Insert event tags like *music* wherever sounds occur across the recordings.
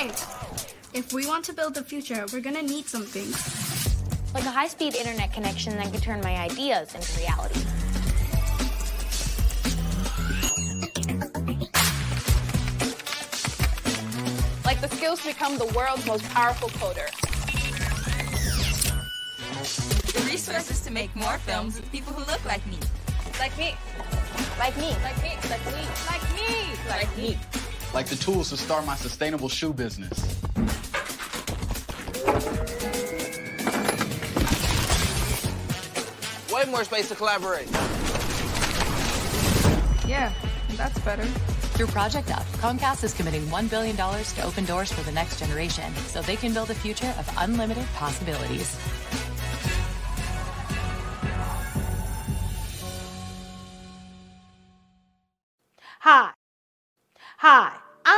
Hey, if we want to build the future, we're gonna need some things. Like a high-speed internet connection that can turn my ideas into reality. Like the skills to become the world's most powerful coder. The resources to make more films with people who look like me. Like me. Like me. Like me. Like me. Like me. Like me. Like the tools to start my sustainable shoe business. Way more space to collaborate. Yeah, that's better. Through Project Up, Comcast is committing $1 billion to open doors for the next generation so they can build a future of unlimited possibilities. Hi. Hi,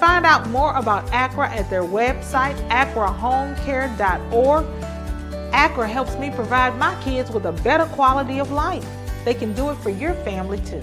Find out more about ACRA at their website, acrahomecare.org. ACRA helps me provide my kids with a better quality of life. They can do it for your family too.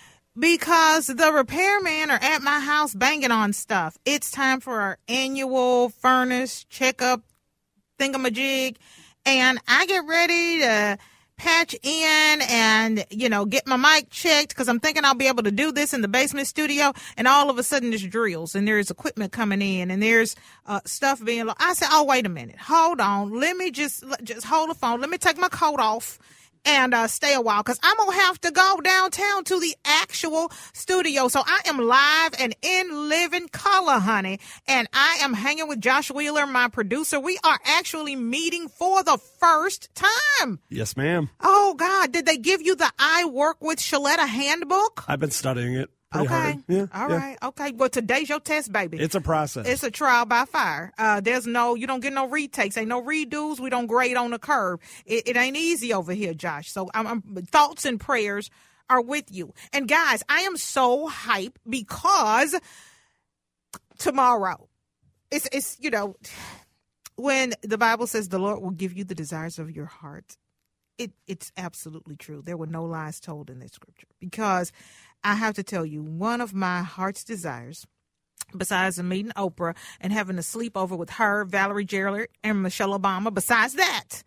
because the repairmen are at my house banging on stuff. It's time for our annual furnace checkup thingamajig, and I get ready to patch in and you know get my mic checked because I'm thinking I'll be able to do this in the basement studio, and all of a sudden there's drills and there's equipment coming in and there's uh, stuff being. I said, "Oh, wait a minute, hold on, let me just just hold the phone, let me take my coat off." And uh, stay a while because I'm gonna have to go downtown to the actual studio. So I am live and in living color, honey, and I am hanging with Josh Wheeler, my producer. We are actually meeting for the first time. Yes, ma'am. Oh God, did they give you the I Work with Sheletta handbook? I've been studying it. Pretty okay. hard. Yeah. All yeah. right. Okay. Well, today's your test, baby. It's a process. It's a trial by fire. Uh, there's no, you don't get no retakes. Ain't no redos. We don't grade on the curve. It, it ain't easy over here, Josh. So I'm, I'm, thoughts and prayers are with you. And guys, I am so hyped because tomorrow, it's, it's, you know, *sighs* when the Bible says the Lord will give you the desires of your heart, it, it's absolutely true. There were no lies told in this scripture because I have to tell you, one of my heart's desires, besides meeting Oprah and having a sleepover with her, Valerie Jarrett, and Michelle Obama, besides that,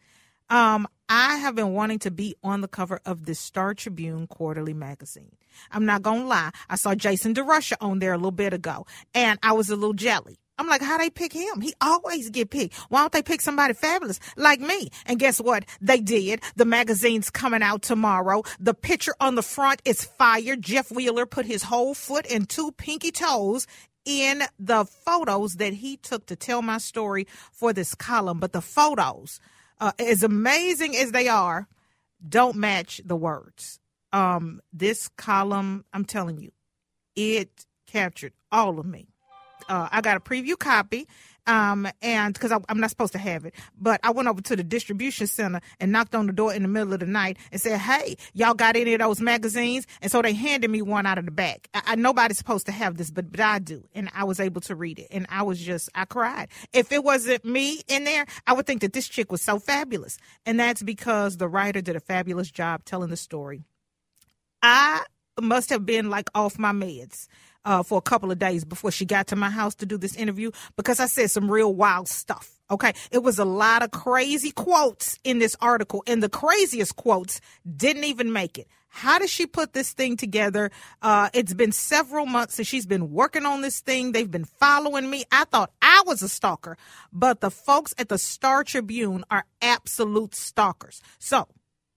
um, I have been wanting to be on the cover of the Star Tribune quarterly magazine. I'm not gonna lie, I saw Jason DeRusha on there a little bit ago, and I was a little jelly. I'm like, how they pick him? He always get picked. Why don't they pick somebody fabulous like me? And guess what? They did. The magazine's coming out tomorrow. The picture on the front is fire. Jeff Wheeler put his whole foot and two pinky toes in the photos that he took to tell my story for this column. But the photos, uh, as amazing as they are, don't match the words. Um, this column, I'm telling you, it captured all of me uh, I got a preview copy, Um, and because I'm not supposed to have it, but I went over to the distribution center and knocked on the door in the middle of the night and said, "Hey, y'all got any of those magazines?" And so they handed me one out of the back. I, I, nobody's supposed to have this, but but I do, and I was able to read it, and I was just I cried. If it wasn't me in there, I would think that this chick was so fabulous, and that's because the writer did a fabulous job telling the story. I must have been like off my meds uh, for a couple of days before she got to my house to do this interview because I said some real wild stuff. Okay. It was a lot of crazy quotes in this article, and the craziest quotes didn't even make it. How does she put this thing together? Uh, it's been several months since she's been working on this thing. They've been following me. I thought I was a stalker, but the folks at the Star Tribune are absolute stalkers. So,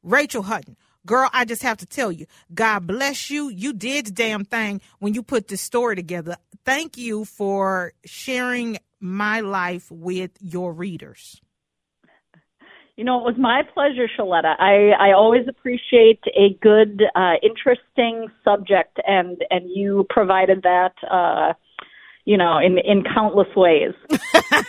Rachel Hutton, Girl, I just have to tell you, God bless you. You did the damn thing when you put this story together. Thank you for sharing my life with your readers. You know, it was my pleasure, Sheletta. I, I always appreciate a good, uh, interesting subject, and and you provided that, uh, you know, in in countless ways. *laughs*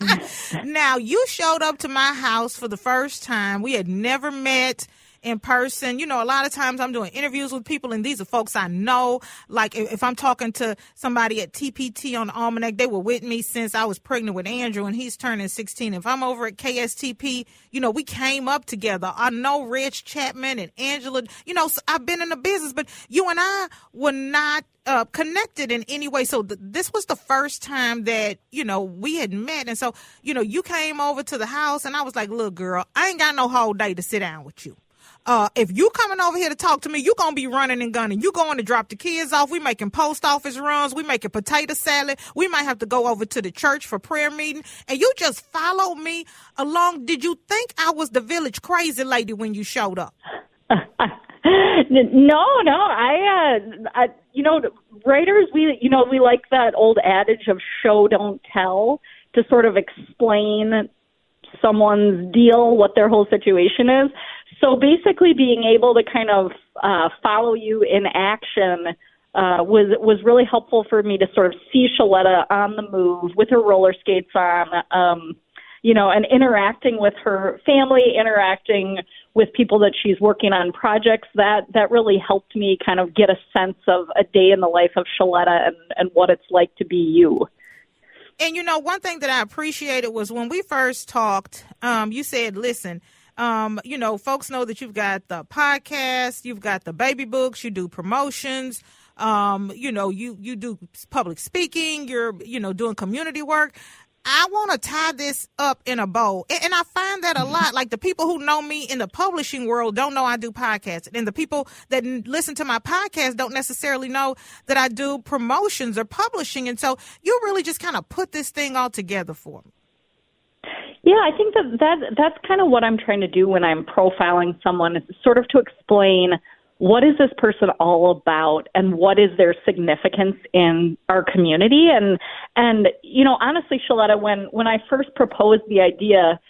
*laughs* now you showed up to my house for the first time. We had never met in person. You know, a lot of times I'm doing interviews with people, and these are folks I know. Like if, I'm talking to somebody at TPT on Almanac, they were with me since I was pregnant with Andrew, and he's turning 16. If I'm over at KSTP, you know, we came up together. I know Rich Chapman and Angela. You know, so I've been in the business, but you and I were not uh, connected in any way. So th- this was the first time that you know we had met, and so you know you came over to the house, and I was like, "Look, girl, I ain't got no whole day to sit down with you." Uh, if you coming over here to talk to me, you gonna be running and gunning. You going to drop the kids off. We making post office runs. We making potato salad. We might have to go over to the church for prayer meeting. And you just follow me along. Did you think I was the village crazy lady when you showed up? *laughs* no, no. I, uh, I, you know, writers, we, you know, we like that old adage of show don't tell to sort of explain someone's deal, what their whole situation is. So basically, being able to kind of uh, follow you in action uh, was was really helpful for me to sort of see Sheletta on the move with her roller skates on, um, you know, and interacting with her family, interacting with people that she's working on projects. That that really helped me kind of get a sense of a day in the life of Sheletta and and what it's like to be you. And you know, one thing that I appreciated was when we first talked, um, you said, "Listen." Um, you know, folks know that you've got the podcast, you've got the baby books, you do promotions. Um, you know, you you do public speaking, you're you know doing community work. I want to tie this up in a bow. And I find that a mm-hmm. lot. Like the people who know me in the publishing world don't know I do podcasts. And the people that listen to my podcast don't necessarily know that I do promotions or publishing. And so you really just kind of put this thing all together for me. Yeah, I think that, that that's kind of what I'm trying to do when I'm profiling someone is sort of to explain what is this person all about and what is their significance in our community and and you know honestly Sheletta when when I first proposed the idea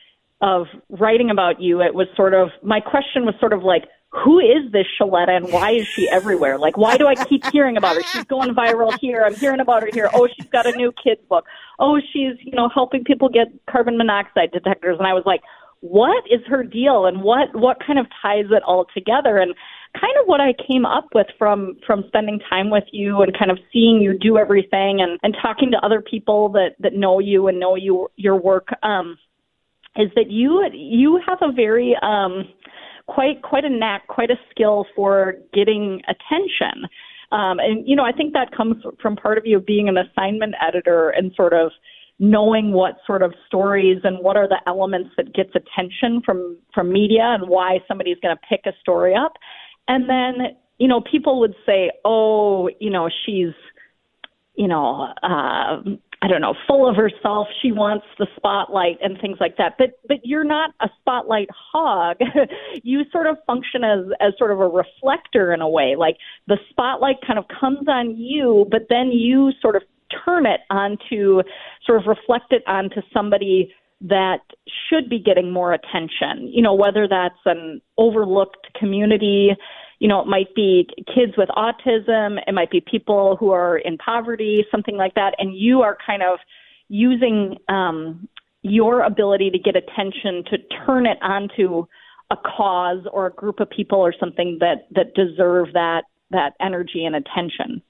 of writing about you it was sort of my question was sort of like who is this Sheletta and why is she everywhere? Like, why do I keep hearing about her? She's going viral here. I'm hearing about her here. Oh, she's got a new kids book. Oh, she's, you know, helping people get carbon monoxide detectors. And I was like, what is her deal and what, what kind of ties it all together? And kind of what I came up with from, from spending time with you and kind of seeing you do everything and, and talking to other people that, that know you and know you, your work, um, is that you, you have a very, um, quite quite a knack, quite a skill for getting attention. Um, and you know, I think that comes from part of you being an assignment editor and sort of knowing what sort of stories and what are the elements that gets attention from from media and why somebody's going to pick a story up. And then, you know, people would say, "Oh, you know, she's you know, uh, I don't know, full of herself. She wants the spotlight and things like that. But but you're not a spotlight hog. *laughs* you sort of function as as sort of a reflector in a way. Like the spotlight kind of comes on you, but then you sort of turn it onto sort of reflect it onto somebody that should be getting more attention. You know, whether that's an overlooked community you know, it might be kids with autism, it might be people who are in poverty, something like that, and you are kind of using um, your ability to get attention to turn it onto a cause or a group of people or something that that deserve that that energy and attention.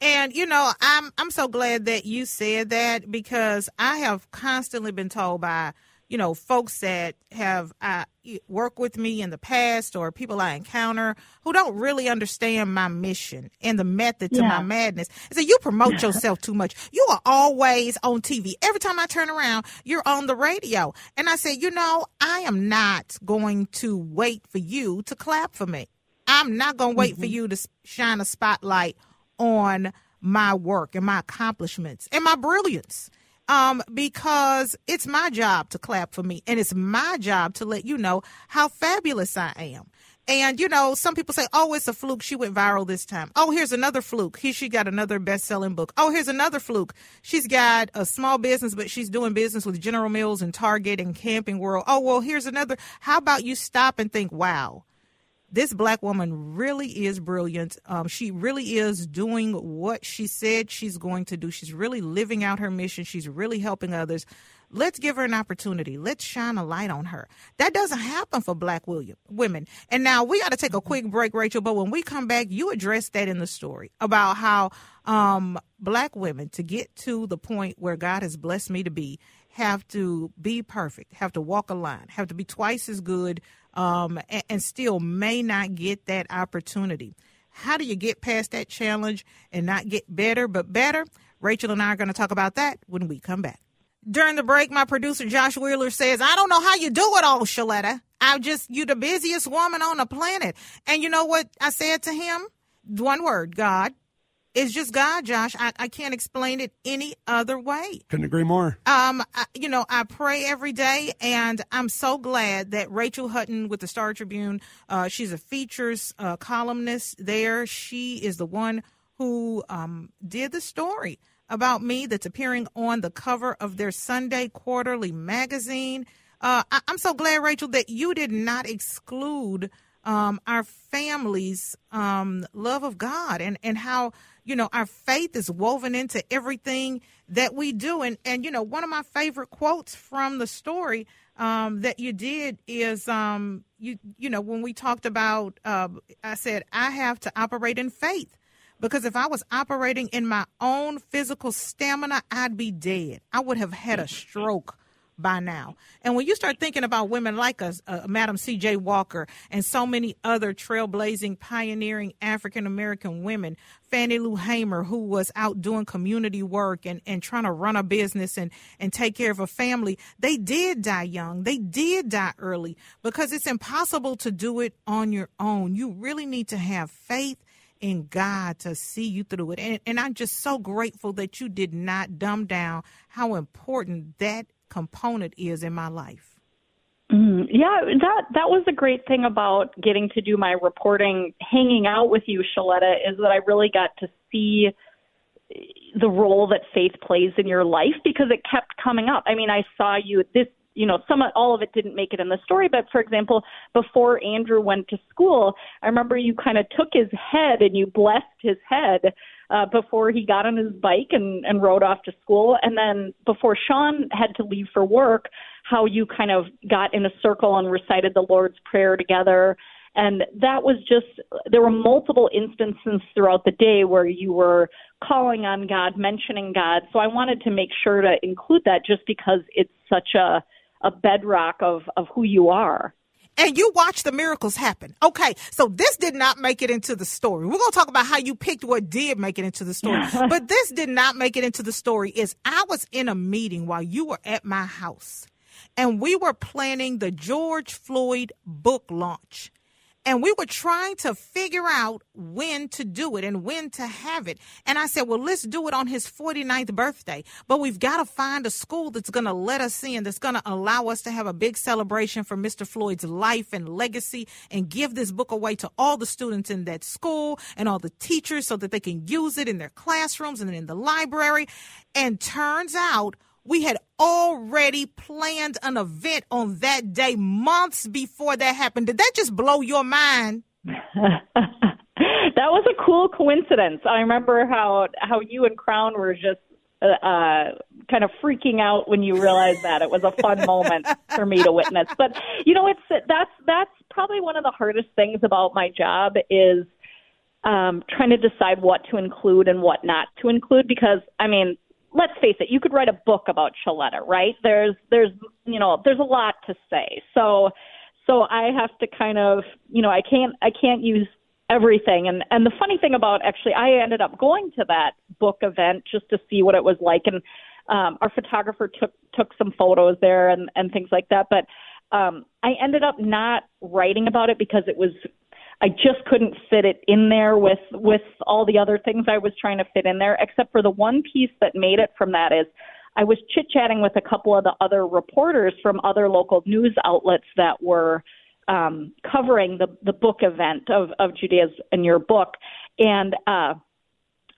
And you know, I'm I'm so glad that you said that because I have constantly been told by you know folks that have uh, worked with me in the past or people I encounter who don't really understand my mission and the method to yeah. my madness. I say you promote *laughs* yourself too much. You are always on TV. Every time I turn around, you're on the radio. And I said, you know, I am not going to wait for you to clap for me. I'm not going to wait mm-hmm. for you to shine a spotlight on my work and my accomplishments and my brilliance. Um, because it's my job to clap for me and it's my job to let you know how fabulous I am. And you know, some people say, "Oh, it's a fluke. She went viral this time." Oh, here's another fluke. He, she got another best-selling book. Oh, here's another fluke. She's got a small business, but she's doing business with General Mills and Target and Camping World. Oh, well, here's another. How about you stop and think, "Wow, this black woman really is brilliant. Um, she really is doing what she said she's going to do. She's really living out her mission. She's really helping others. Let's give her an opportunity. Let's shine a light on her. That doesn't happen for black William, women. And now we got to take a quick break, Rachel. But when we come back, you address that in the story about how um, black women, to get to the point where God has blessed me to be, have to be perfect, have to walk a line, have to be twice as good um, and, and still may not get that opportunity. How do you get past that challenge and not get better, but better? Rachel and I are going to talk about that when we come back. During the break, my producer Josh Wheeler says, I don't know how you do it all, Sheletta. I'm just, you the busiest woman on the planet. And you know what I said to him? One word, God. It's just God, Josh. I, I can't explain it any other way. Couldn't agree more. Um, I, you know, I pray every day, and I'm so glad that Rachel Hutton with the Star Tribune, uh, she's a features uh, columnist there. She is the one who um, did the story about me that's appearing on the cover of their Sunday Quarterly magazine. Uh, I, am so glad, Rachel, that you did not exclude um, our family's um, love of God and, and how you know, our faith is woven into everything that we do. And, and you know, one of my favorite quotes from the story um, that you did is, um, you, you know, when we talked about, uh, I said, I have to operate in faith because if I was operating in my own physical stamina, I'd be dead. I would have had a stroke by now. And when you start thinking about women like us, uh, Madam C.J. Walker, and so many other trailblazing, pioneering African American women, Fannie Lou Hamer, who was out doing community work and, and trying to run a business and, and take care of a family, they did die young. They did die early because it's impossible to do it on your own. You really need to have faith in God to see you through it. And, and I'm just so grateful that you did not dumb down how important that component is in my life. Mm, yeah, that that was the great thing about getting to do my reporting, hanging out with you, Sheletta, is that I really got to see the role that faith plays in your life because it kept coming up. I mean, I saw you this you know, some all of it didn't make it in the story, but for example, before Andrew went to school, I remember you kind of took his head and you blessed his head uh, before he got on his bike and, and rode off to school. And then before Sean had to leave for work, how you kind of got in a circle and recited the Lord's Prayer together. And that was just, there were multiple instances throughout the day where you were calling on God, mentioning God. So I wanted to make sure to include that just because it's such a, a bedrock of, of who you are and you watch the miracles happen. Okay, so this did not make it into the story. We're going to talk about how you picked what did make it into the story. but this did not make it into the story is I was in a meeting while you were at my house and we were planning the George Floyd book launch. And we were trying to figure out when to do it and when to have it. And I said, well, let's do it on his 49th birthday. But we've got to find a school that's going to let us in, that's going to allow us to have a big celebration for Mr. Floyd's life and legacy and give this book away to all the students in that school and all the teachers so that they can use it in their classrooms and in the library. And turns out, we had already planned an event on that day months before that happened. Did that just blow your mind? *laughs* that was a cool coincidence. I remember how how you and Crown were just uh, uh, kind of freaking out when you realized that. It was a fun moment for me to witness. But you know, it's that's that's probably one of the hardest things about my job is um, trying to decide what to include and what not to include because I mean, let's face it, you could write a book about Sheletta, right? There's there's you know, there's a lot to say. So so I have to kind of, you know, I can't I can't use everything and and the funny thing about actually I ended up going to that book event just to see what it was like and um our photographer took took some photos there and and things like that but um I ended up not writing about it because it was I just couldn't fit it in there with with all the other things I was trying to fit in there except for the one piece that made it from that is I was chit chatting with a couple of the other reporters from other local news outlets that were um, covering the the book event of of Judea's in your book, and uh,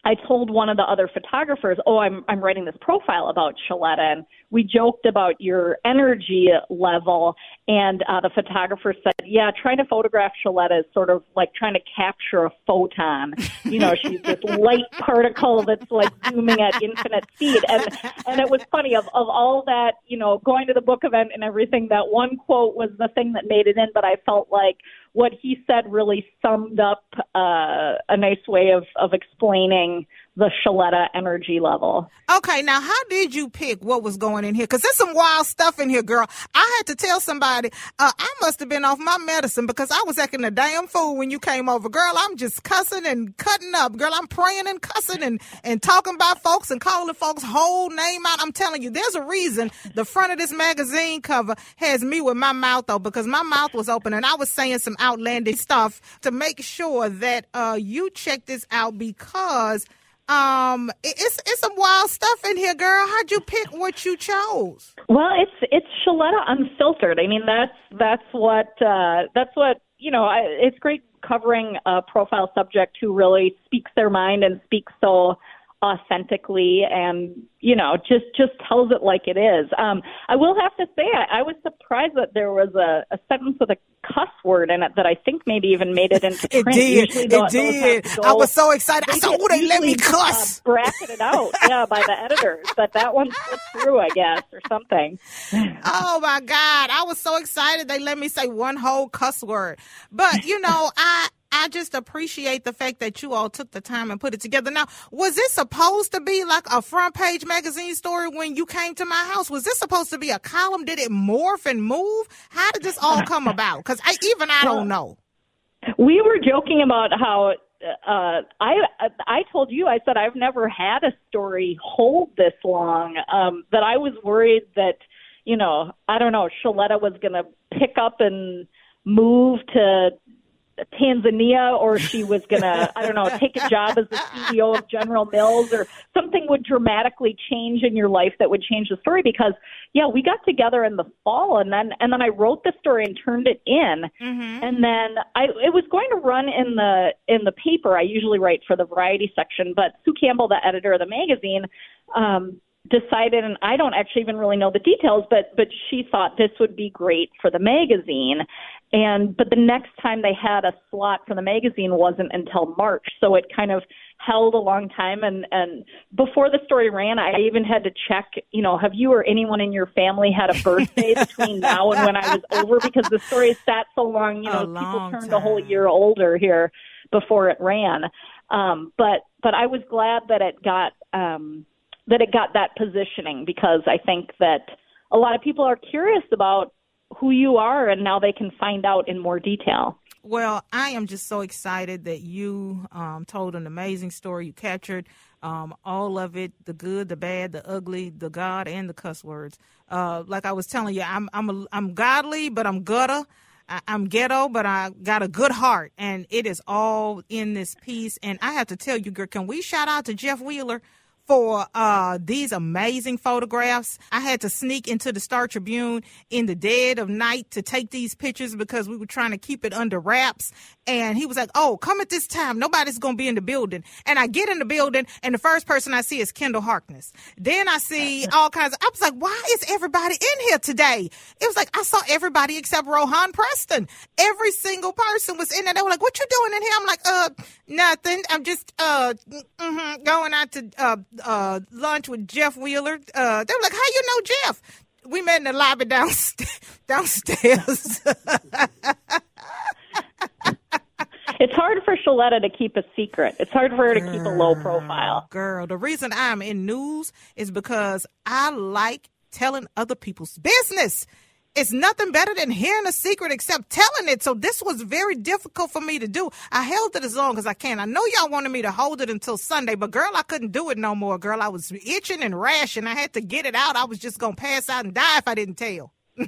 I told one of the other photographers, "Oh, I'm I'm writing this profile about Sheletta," and we joked about your energy level. And uh, the photographer said, "Yeah, trying to photograph Sheletta is sort of like trying to capture a photon. You know, she's this *laughs* light particle that's like zooming at infinite speed." And and it was funny of of all that, you know, going to the book event and everything. That one quote was the thing that made it in, but I felt like what he said really summed up uh, a nice way of, of explaining the Sheletta energy level. Okay, now how did you pick what was going in here? Because there's some wild stuff in here, girl. I had to tell somebody uh, I must have been off my medicine because I was acting a damn fool when you came over. Girl, I'm just cussing and cutting up. Girl, I'm praying and cussing and, and talking about folks and calling folks' whole name out. I'm telling you, there's a reason the front of this magazine cover has me with my mouth open because my mouth was open and I was saying some outlandish stuff to make sure that uh, you check this out because um, it's it's some wild stuff in here, girl. How'd you pick what you chose? Well, it's it's Sheletta unfiltered. I mean, that's that's what uh, that's what you know. I, it's great covering a profile subject who really speaks their mind and speaks so authentically and you know just just tells it like it is. Um i will have to say i, I was surprised that there was a, a sentence with a cuss word in it that i think maybe even made it into *laughs* it print. did. Usually it those, did. those i was so excited. I said get oh they let me cuss uh, bracketed out yeah by the editors but that one slipped through i guess or something. *laughs* Oh my god. I was so excited they let me say one whole cuss word. But you know i I just appreciate the fact that you all took the time and put it together. Now, was this supposed to be like a front page magazine story when you came to my house? Was this supposed to be a column? Did it morph and move? How did this all come about? Because I, even I don't know. We were joking about how uh, I I told you I said I've never had a story hold this long. Um, that I was worried that you know I don't know Sheletta was going to pick up and move to Tanzania or she was going to, I don't know, take a job as the CEO of General Mills or something would dramatically change in your life that would change the story because yeah, we got together in the fall and then and then I wrote the story and turned it in. Mm-hmm. And then I it was going to run in the in the paper. I usually write for the variety section, but Sue Campbell, the editor of the magazine, um decided and I don't actually even really know the details but but she thought this would be great for the magazine and but the next time they had a slot for the magazine wasn't until March. So it kind of held a long time. And and before the story ran I even had to check you know have you or anyone in your family had a birthday *laughs* between now and when I was over? Because the story sat so long you know people turned time. a whole year older here before it ran. Um but but I was glad that it got um that it got that positioning because I think that a lot of people are curious about who you are and now they can find out in more detail. Well, I am just so excited that you um, told an amazing story. You captured um, all of it the good, the bad, the ugly, the God, and the cuss words. Uh, like I was telling you, I'm, I'm, a, I'm godly, but I'm gutter. I, I'm ghetto, but I got a good heart. And it is all in this piece. And I have to tell you, girl, can we shout out to Jeff Wheeler? For uh, these amazing photographs. I had to sneak into the Star Tribune in the dead of night to take these pictures because we were trying to keep it under wraps. And he was like, Oh, come at this time. Nobody's going to be in the building. And I get in the building, and the first person I see is Kyndell Harkness. Then I see all kinds of, I was like, Why is everybody in here today? It was like, I saw everybody except Rohan Preston. Every single person was in there. They were like, What you doing in here? I'm like, Uh, nothing. I'm just, uh, mm-hmm, going out to, uh, uh, lunch with Jeff Wheeler. Uh, they were like, "How you know Jeff?" We met in the lobby *laughs* downstairs. downstairs. *laughs* it's hard for Sheletta to keep a secret. It's hard for her to keep a low profile. Girl, the reason I'm in news is because I like telling other people's business. It's nothing better than hearing a secret except telling it. So this was very difficult for me to do. I held it as long as I can. I know y'all wanted me to hold it until Sunday, but girl, I couldn't do it no more. Girl, I was itching and rashing. I had to get it out. I was just gonna pass out and die if I didn't tell. *laughs*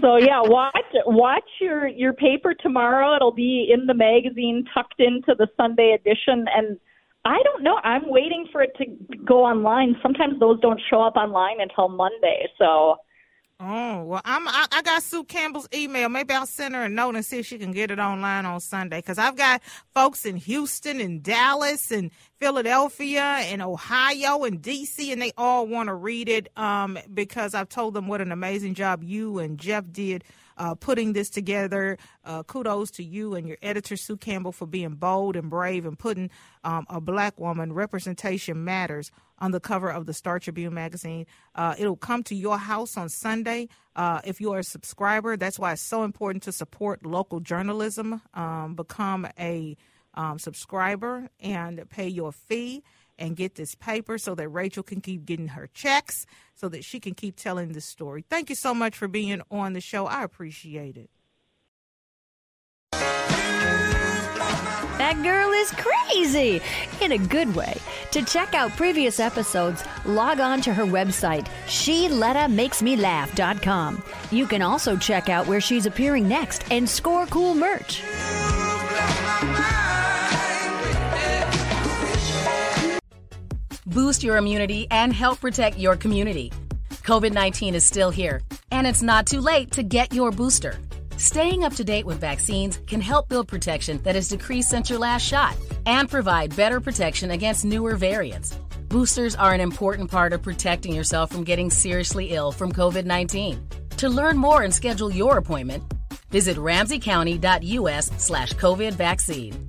so yeah, watch watch your your paper tomorrow. It'll be in the magazine, tucked into the Sunday edition, and I don't know. I'm waiting for it to go online. Sometimes those don't show up online until Monday. So Oh well, I'm I, I, got Sue Campbell's email. Maybe I'll send her a note and see if she can get it online on Sunday. Because I've got folks in Houston and Dallas and Philadelphia and Ohio and DC, and they all want to read it. Um, because I've told them what an amazing job you and Jeff did uh, putting this together. Uh, kudos to you and your editor, Sue Campbell, for being bold and brave and putting um, a black woman, representation matters, on the cover of the Star Tribune magazine. Uh, it'll come to your house on Sunday. Uh, if you are a subscriber, that's why it's so important to support local journalism. Um, become a um, subscriber and pay your fee and get this paper so that Rachel can keep getting her checks so that she can keep telling this story. Thank you so much for being on the show. I appreciate it. That girl is crazy in a good way. To check out previous episodes, log on to her website, SheLettaMakesMeLaugh.com. You can also check out where she's appearing next and score cool merch. Boost your immunity, and help protect your community. COVID 19 is still here, and it's not too late to get your booster. Staying up to date with vaccines can help build protection that has decreased since your last shot and provide better protection against newer variants. Boosters are an important part of protecting yourself from getting seriously ill from COVID 19. To learn more and schedule your appointment, visit ramseycounty.us slash COVID vaccine.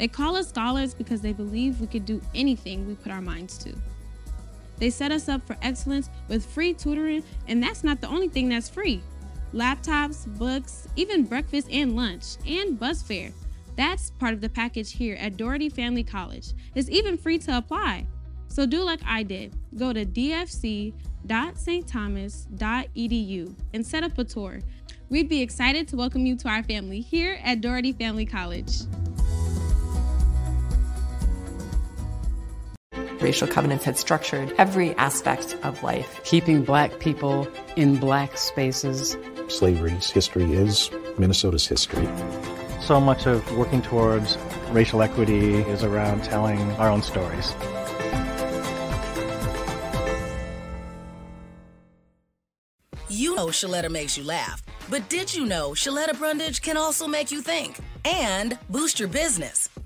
They call us scholars because they believe we could do anything we put our minds to. They set us up for excellence with free tutoring, and that's not the only thing that's free. Laptops, books, even breakfast and lunch, and bus fare. That's part of the package here at Dougherty Family College. It's even free to apply. So do like I did. Go to dfc.stthomas.edu and set up a tour. We'd be excited to welcome you to our family here at Dougherty Family College. Racial covenants had structured every aspect of life. Keeping black people in black spaces. Slavery's history is Minnesota's history. So much of working towards racial equity is around telling our own stories. You know Sheletta makes you laugh, but did you know Sheletta Brundage can also make you think and boost your business?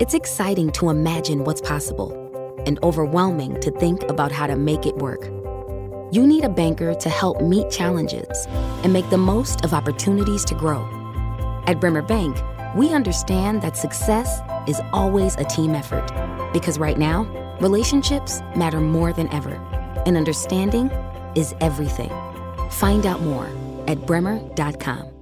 it's exciting to imagine what's possible and overwhelming to think about how to make it work. you need a banker to help meet challenges and make the most of opportunities to grow. At Bremer Bank, we understand that success is always a team effort because right now, relationships matter more than ever, and understanding is everything. Find out more at bremer.com.